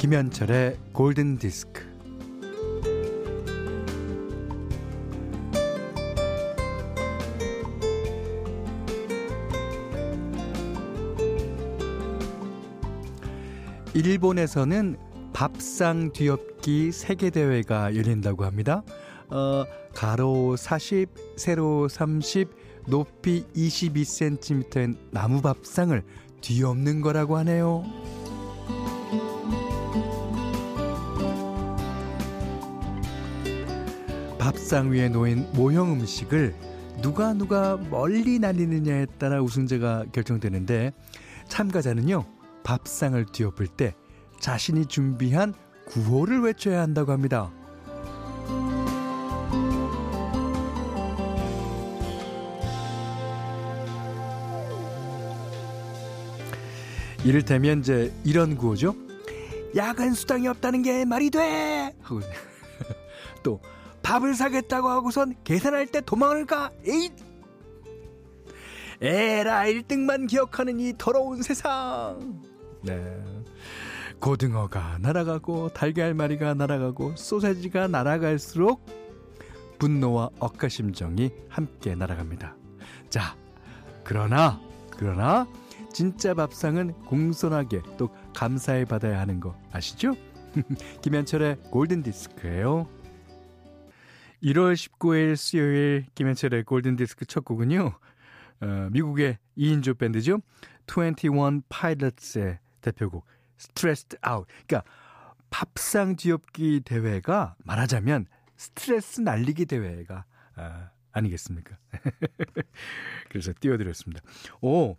김현철의 골든 디스크. 일본에서는 밥상 뒤엎기 세계대회가 열린다고 합니다. 어, 가로 40, 세로 30, 높이 22cm의 나무 밥상을 뒤엎는 거라고 하네요. 밥상 위에 놓인 모형 음식을 누가 누가 멀리 날리느냐에 따라 우승자가 결정되는데 참가자는요 밥상을 뒤엎을 때 자신이 준비한 구호를 외쳐야 한다고 합니다. 이를테면 이제 이런 구호죠. 야근 수당이 없다는 게 말이 돼. 하고 또 밥을 사겠다고 하고선 계산할 때 도망을 가. 에잇. 에라 1등만 기억하는 이 더러운 세상. 네. 고등어가 날아가고 달걀말이가 날아가고 소세지가 날아갈수록 분노와 억하심정이 함께 날아갑니다. 자, 그러나 그러나 진짜 밥상은 공손하게 또 감사히 받아야 하는 거 아시죠? 김현철의 골든 디스크예요. 1월 19일 수요일 김현철의 골든 디스크 첫 곡은요. 어, 미국의 2인조 밴드죠. 21 파일럿의 대표곡 Stressed Out. 그러니까 밥상 뒤엎기 대회가 말하자면 스트레스 날리기 대회가 아, 아니겠습니까? 그래서 띄워드렸습니다. 오,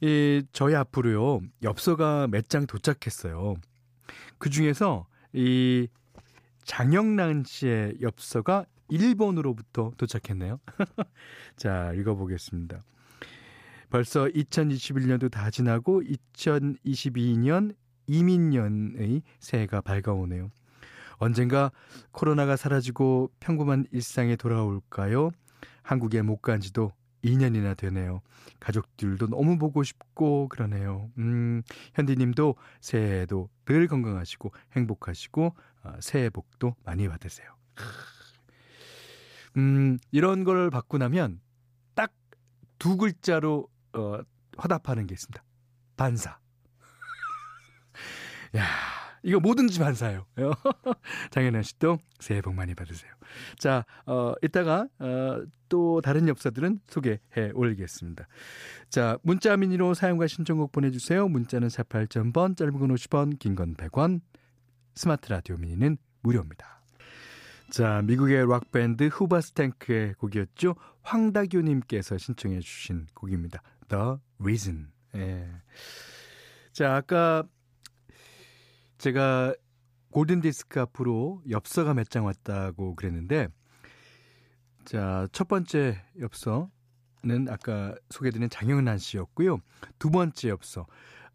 이 저희 앞으로요 엽서가 몇 장 도착했어요. 그 중에서 이 장영란 씨의 엽서가 일본으로부터 도착했네요. 자, 읽어보겠습니다. 벌써 2021년도 다 지나고 2022년 이민년의 새해가 밝아오네요. 언젠가 코로나가 사라지고 평범한 일상에 돌아올까요? 한국에 못 간 지도 2년이나 되네요. 가족들도 너무 보고 싶고 그러네요. 음, 현디님도 새해에도 늘 건강하시고 행복하시고 어, 새해 복도 많이 받으세요. 음, 이런 걸 받고 나면 딱 두 글자로 어, 화답하는 게 있습니다. 반사. 야, 이거 뭐든지 반사예요. 장현아 씨도 새해 복 많이 받으세요. 자, 어, 이따가 어, 또 다른 엽서들은 소개해 올리겠습니다. 자, 문자 미니로 사용과 신청곡 보내주세요. 문자는 48,000번, 짧은 건 50원, 긴 건 100원, 스마트 라디오 미니는 무료입니다. 자, 미국의 락 밴드 후바스탱크의 곡이었죠. 황다교님께서 신청해 주신 곡입니다. The Reason. 예. 자, 아까 제가 골든 디스크 앞으로 엽서가 몇 장 왔다고 그랬는데, 자, 첫 번째 엽서는 아까 소개드린 장영란 씨였고요. 두 번째 엽서,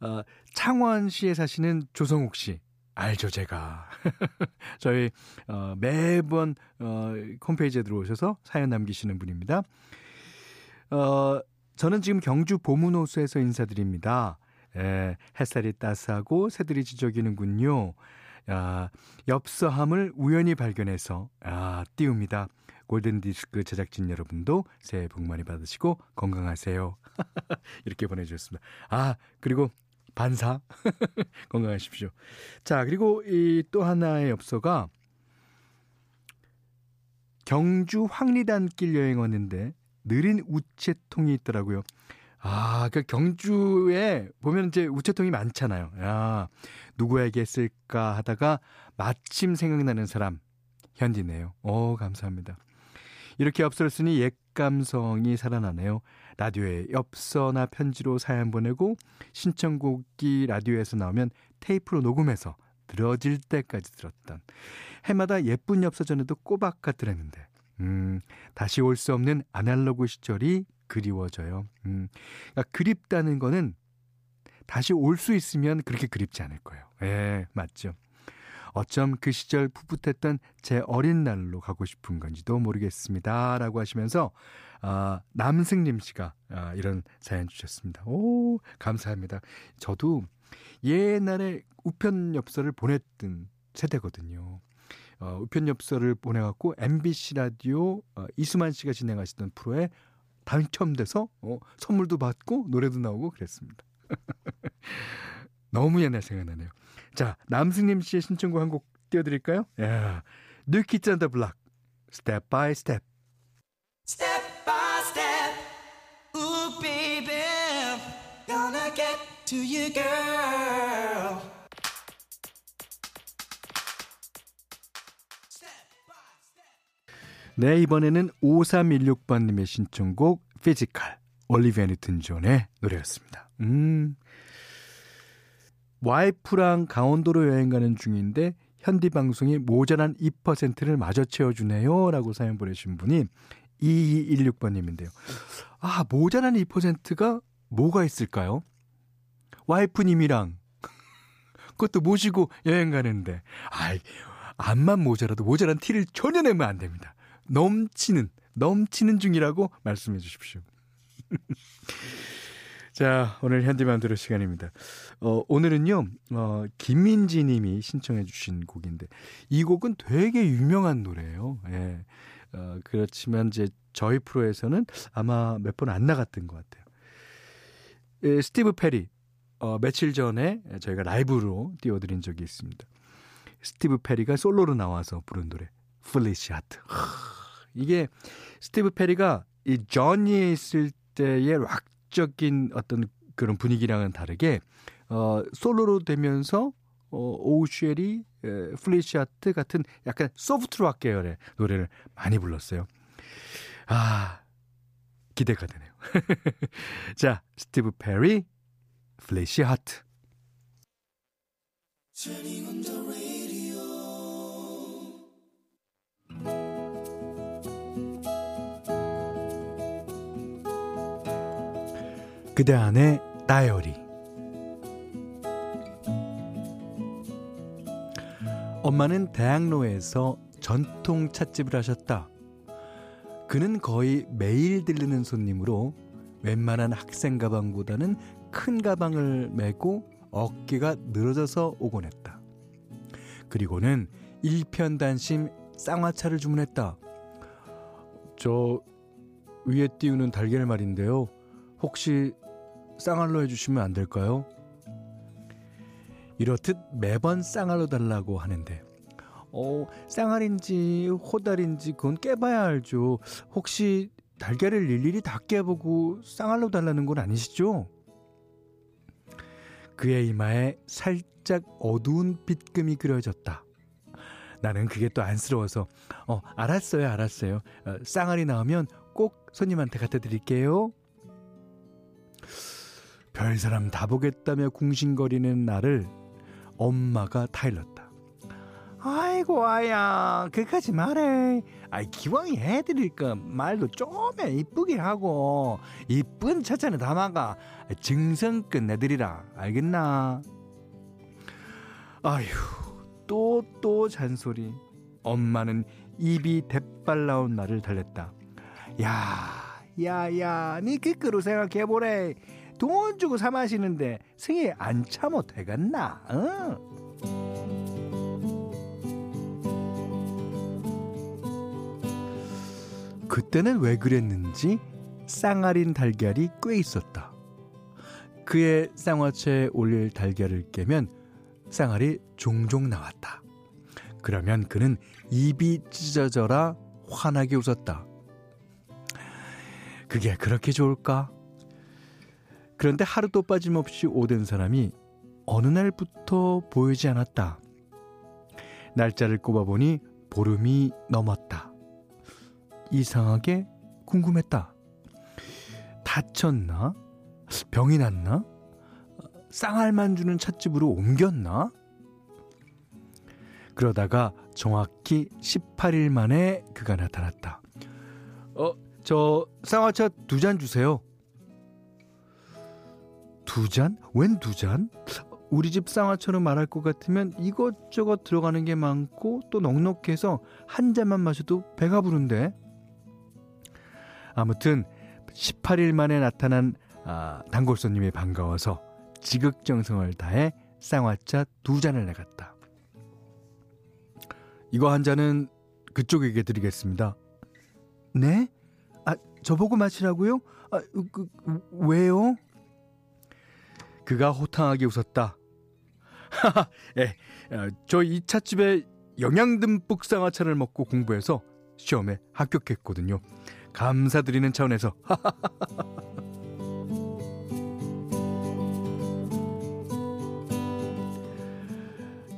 어, 창원시에 사시는 조성욱 씨. 알죠, 제가. 저희, 어, 매번, 어, 홈페이지에 들어오셔서 사연 남기시는 분입니다. 어, 저는 지금 경주 보문호수에서 인사드립니다. 에, 햇살이 따스하고 새들이 지저귀는군요. 야, 엽서함을 우연히 발견해서, 아, 띄웁니다. 골든디스크 제작진 여러분도 새해 복 많이 받으시고 건강하세요. 이렇게 보내주셨습니다. 아, 그리고 반사. 건강하십시오. 자, 그리고 이 또 하나의 엽서가 경주 황리단길 여행 왔는데 느린 우체통이 있더라고요. 아, 그 경주에 보면 이제 우체통이 많잖아요. 야, 누구에게 쓸까 하다가 마침 생각나는 사람 현디네요. 어, 감사합니다. 이렇게 엽서를 쓰니 옛 감성이 살아나네요. 라디오에 엽서나 편지로 사연 보내고 신청곡이 라디오에서 나오면 테이프로 녹음해서 들어질 때까지 들었던 해마다 예쁜 엽서 전에도 꼬박 같더랬는데 음, 다시 올 수 없는 아날로그 시절이 그리워져요. 음, 그러니까 그립다는 거는 다시 올 수 있으면 그렇게 그립지 않을 거예요. 예, 맞죠. 어쩜 그 시절 풋풋했던 제 어린 날로 가고 싶은 건지도 모르겠습니다. 라고 하시면서, 아, 남승림 씨가 아, 이런 사연 주셨습니다. 오, 감사합니다. 저도 옛날에 우편 엽서를 보냈던 세대거든요. 어, 우편 엽서를 보내갖고 MBC 라디오 어, 이수만 씨가 진행하시던 프로에 당첨돼서 어, 선물도 받고 노래도 나오고 그랬습니다. 너무 옛날 생각나네요. 자, 남승님 씨의 신청곡 한 곡 띄워드릴까요? 야, New Kids on the Block, Step by Step. Step by step, ooh baby, gonna get to you girl. 네, 이번에는 5316번님의 신청곡 Physical 올리비아 뉴튼 존의 노래였습니다. 음. 와이프랑 강원도로 여행 가는 중인데 현디 방송이 모자란 2%를 마저 채워주네요. 라고 사연 보내신 분이 2216번님인데요. 아, 모자란 2%가 뭐가 있을까요? 와이프님이랑 그것도 모시고 여행 가는데, 아이, 암만 모자라도 모자란 티를 전혀 내면 안 됩니다. 넘치는, 넘치는 중이라고 말씀해 주십시오. 자, 오늘 현디만 들을 시간입니다. 어, 오늘은요, 어, 김민지 님이 신청해 주신 곡인데, 이 곡은 되게 유명한 노래예요. 예. 어, 그렇지만 이제 저희 프로에서는 아마 몇 번 안 나갔던 것 같아요. 예, 스티브 페리, 어, 며칠 전에 저희가 라이브로 띄워드린 적이 있습니다. 스티브 페리가 솔로로 나와서 부른 노래, Foolish Heart. 이게 스티브 페리가 이 저니에 있을 때의 락 적인 어떤 그런 분위기랑은 다르게 어, 솔로로 되면서 어, Oh Sherrie, Foolish Heart 같은 약간 소프트 락 계열의 노래를 많이 불렀어요. 아 기대가 되네요. 자 스티브 페리 Foolish Heart 그대 안의 다이어리 엄마는 대학로에서 전통 찻집을 하셨다. 그는 거의 매일 들르는 손님으로 웬만한 학생 가방보다는 큰 가방을 메고 어깨가 늘어져서 오곤 했다. 그리고는 일편단심 쌍화차를 주문했다. 저 위에 띄우는 달걀 말인데요. 혹시 쌍알로 해주시면 안 될까요? 이렇듯 매번 쌍알로 달라고 하는데, 어, 쌍알인지 호달인지 그건 깨봐야 알죠. 혹시 달걀을 일일이 다 깨보고 쌍알로 달라는 건 아니시죠? 그의 이마에 살짝 어두운 빗금이 그려졌다. 나는 그게 또 안쓰러워서, 어, 알았어요, 알았어요. 어, 쌍알이 나오면 꼭 손님한테 갖다 드릴게요. 별 사람 다 보겠다며 궁신거리는 나를 엄마가 타일렀다. 아이고 아야 그까지 말해. 아이 기왕이 해드릴까 말도 좀 이쁘게 하고 이쁜 차차는 담아가 증성 끝내드리라 알겠나? 아휴 또또 잔소리. 엄마는 입이 대빨 나온 나를 달랬다. 야, 야, 야, 니그 그로 생각해보래. 돈 주고 사 마시는데 승희 안 참어 되겠나? 어? 그때는 왜 그랬는지 쌍알인 달걀이 꽤 있었다. 그의 쌍화채에 올릴 달걀을 깨면 쌍알이 종종 나왔다. 그러면 그는 입이 찢어져라 환하게 웃었다. 그게 그렇게 좋을까? 그런데 하루도 빠짐없이 오던 사람이 어느 날부터 보이지 않았다. 날짜를 꼽아보니 보름이 넘었다. 이상하게 궁금했다. 다쳤나? 병이 났나? 쌍알만 주는 찻집으로 옮겼나? 그러다가 정확히 18일 만에 그가 나타났다. 어, 저 쌍화차 두 잔 주세요. 두 잔? 웬 두 잔? 우리 집 쌍화처럼 말할 것 같으면 이것저것 들어가는 게 많고 또 넉넉해서 한 잔만 마셔도 배가 부른데. 아무튼 18일 만에 나타난 아, 단골 손님이 반가워서 지극정성을 다해 쌍화차 두 잔을 내갔다. 이거 한 잔은 그쪽에게 드리겠습니다. 네? 아, 저보고 마시라고요? 아, 그, 왜요? 그가 호탕하게 웃었다. 하하, 예, 어, 저 2차집에 영양 듬뿍 쌍화차를 먹고 공부해서 시험에 합격했거든요. 감사드리는 차원에서.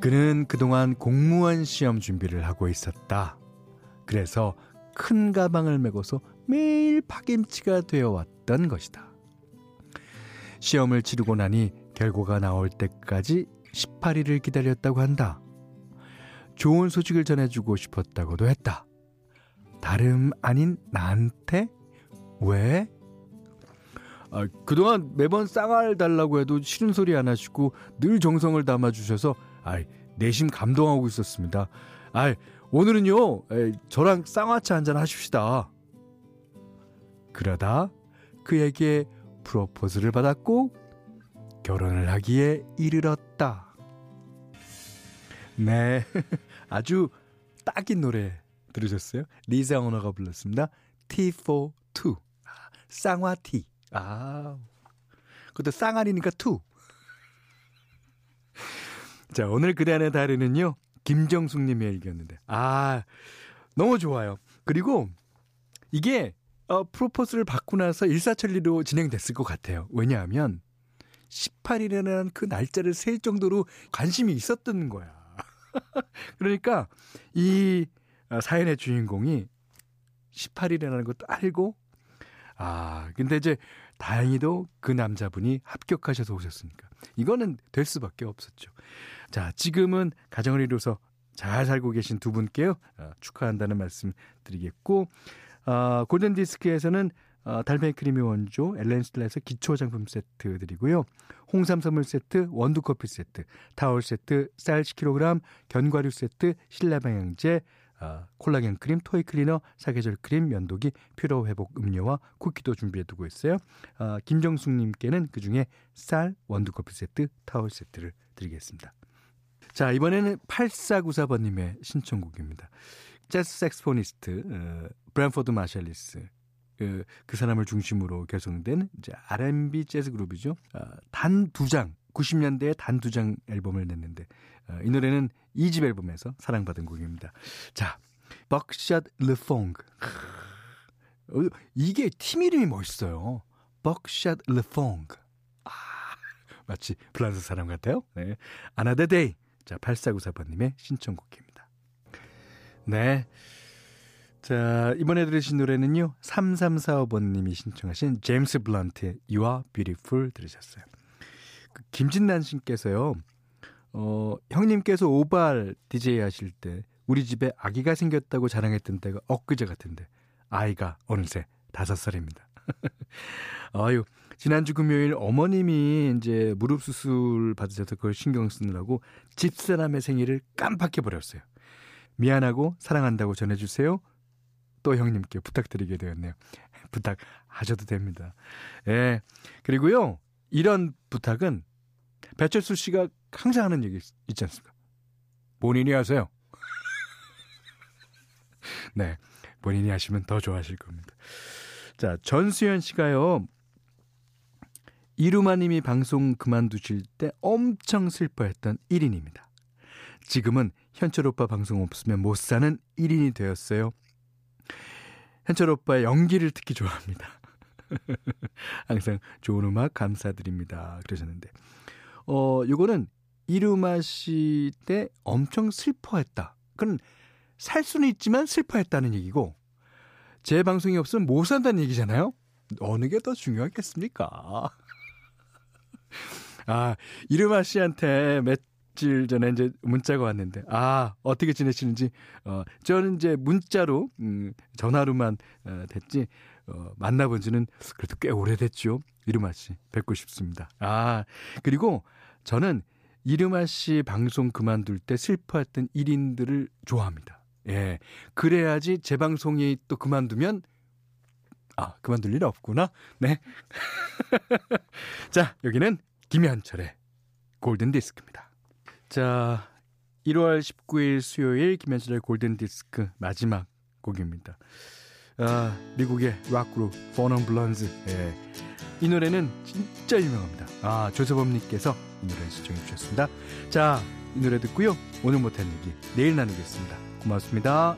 그는 그동안 공무원 시험 준비를 하고 있었다. 그래서 큰 가방을 메고서 매일 파김치가 되어 왔던 것이다. 시험을 치르고 나니 결과가 나올 때까지 18일을 기다렸다고 한다. 좋은 소식을 전해주고 싶었다고도 했다. 다름 아닌 나한테? 왜? 아, 그동안 매번 쌍알 달라고 해도 싫은 소리 안 하시고 늘 정성을 담아주셔서 아, 내심 감동하고 있었습니다. 아, 오늘은요, 에, 저랑 쌍화차 한잔 하십시다. 그러다 그에게 프로포즈를 받았고 결혼을 하기에 이르렀다. 네, 아주 딱인 노래 들으셨어요? 리사 오노가 불렀습니다. Tea for Two. 아, 쌍화티. 아, 그것도 쌍알이니까 two. 자, 오늘 그대 안의 달에는요, 김정숙 님이 읽었는데, 아, 너무 좋아요. 그리고 이게, 어, 프로포즈를 받고 나서 일사천리로 진행됐을 것 같아요. 왜냐하면, 18일이라는 그 날짜를 셀 정도로 관심이 있었던 거야. 그러니까, 이 어, 사연의 주인공이 18일이라는 것도 알고, 아, 근데 이제 다행히도 그 남자분이 합격하셔서 오셨으니까. 이거는 될 수밖에 없었죠. 자, 지금은 가정을 이루어서 잘 살고 계신 두 분께요. 어, 축하한다는 말씀 드리겠고, 어, 골든 디스크에서는 어, 달팽이 크림의 원조 엘렌스텔라에서 기초 화장품 세트 드리고요. 홍삼 선물 세트, 원두 커피 세트, 타월 세트, 쌀 10kg, 견과류 세트, 신라 방향제, 어, 콜라겐 크림, 토이 클리너, 사계절 크림, 면도기, 피로 회복 음료와 쿠키도 준비해 두고 있어요. 어, 김정숙 님께는 그중에 쌀, 원두 커피 세트, 타월 세트를 드리겠습니다. 자, 이번에는 8494번 님의 신청곡입니다. 재즈 saxophonist 어, 브랜포드 마샬리스 그, 그 사람을 중심으로 결성된 이제 R&B 재즈 그룹이죠. 어, 단두 장, 90년대에 단 두 장 앨범을 냈는데 어, 이 노래는 2집 앨범에서 사랑받은 곡입니다. 자, 벅샷 르퐁. 어, 이게 팀 이름이 멋있어요. 벅샷 르퐁. 아, 마치 프랑스 사람 같아요. 네. Another Day. 자, 8494번님의 신청곡입니다. 네. 자, 이번에 들으신 노래는요. 3345번님이 신청하신 제임스 블런트의 You Are Beautiful 들으셨어요. 그 김진난 씨께서요. 어, 형님께서 오발 DJ 하실 때 우리 집에 아기가 생겼다고 자랑했던 때가 엊그제 같은데 아이가 어느새 다섯 살입니다. 아유, 지난주 금요일 어머님이 이제 무릎 수술 받으셔서 그걸 신경 쓰느라고 집사람의 생일을 깜빡해 버렸어요. 미안하고 사랑한다고 전해주세요. 또 형님께 부탁드리게 되었네요. 부탁하셔도 됩니다. 예. 그리고요, 이런 부탁은 배철수 씨가 항상 하는 얘기 있지 않습니까? 본인이 하세요. 네. 본인이 하시면 더 좋아하실 겁니다. 자, 전수연 씨가요. 이루마 님이 방송 그만두실 때 엄청 슬퍼했던 1인입니다. 지금은 현철 오빠 방송 없으면 못 사는 1인이 되었어요. 현철 오빠의 연기를 특히 좋아합니다. 항상 좋은 음악 감사드립니다. 그러셨는데. 어, 요거는 이루마 씨 때 엄청 슬퍼했다. 그건 살 수는 있지만 슬퍼했다는 얘기고, 제 방송이 없으면 못 산다는 얘기잖아요? 어느 게 더 중요하겠습니까? 아, 이루마 씨한테 며칠 전에 이제 문자가 왔는데, 아, 어떻게 지내시는지, 어, 저는 이제 문자로, 음, 전화로만, 어, 됐지, 어, 만나본 지는 그래도 꽤 오래됐죠. 이루마 씨. 뵙고 싶습니다. 아, 그리고 저는 이름아 씨 방송 그만둘 때 슬퍼했던 1인들을 좋아합니다. 예. 그래야지 제 방송이 또 그만두면 아, 그만둘 일 없구나. 네. 자, 여기는 김현철의 골든 디스크입니다. 자, 1월 19일 수요일 김현철의 골든 디스크 마지막 곡입니다. 아, 미국의 락 그룹 포넌 블런즈. 예. 이 노래는 진짜 유명합니다. 아, 조세범 님께서 이 노래 시청해 주셨습니다. 자, 이 노래 듣고요. 오늘 못한 얘기 내일 나누겠습니다. 고맙습니다.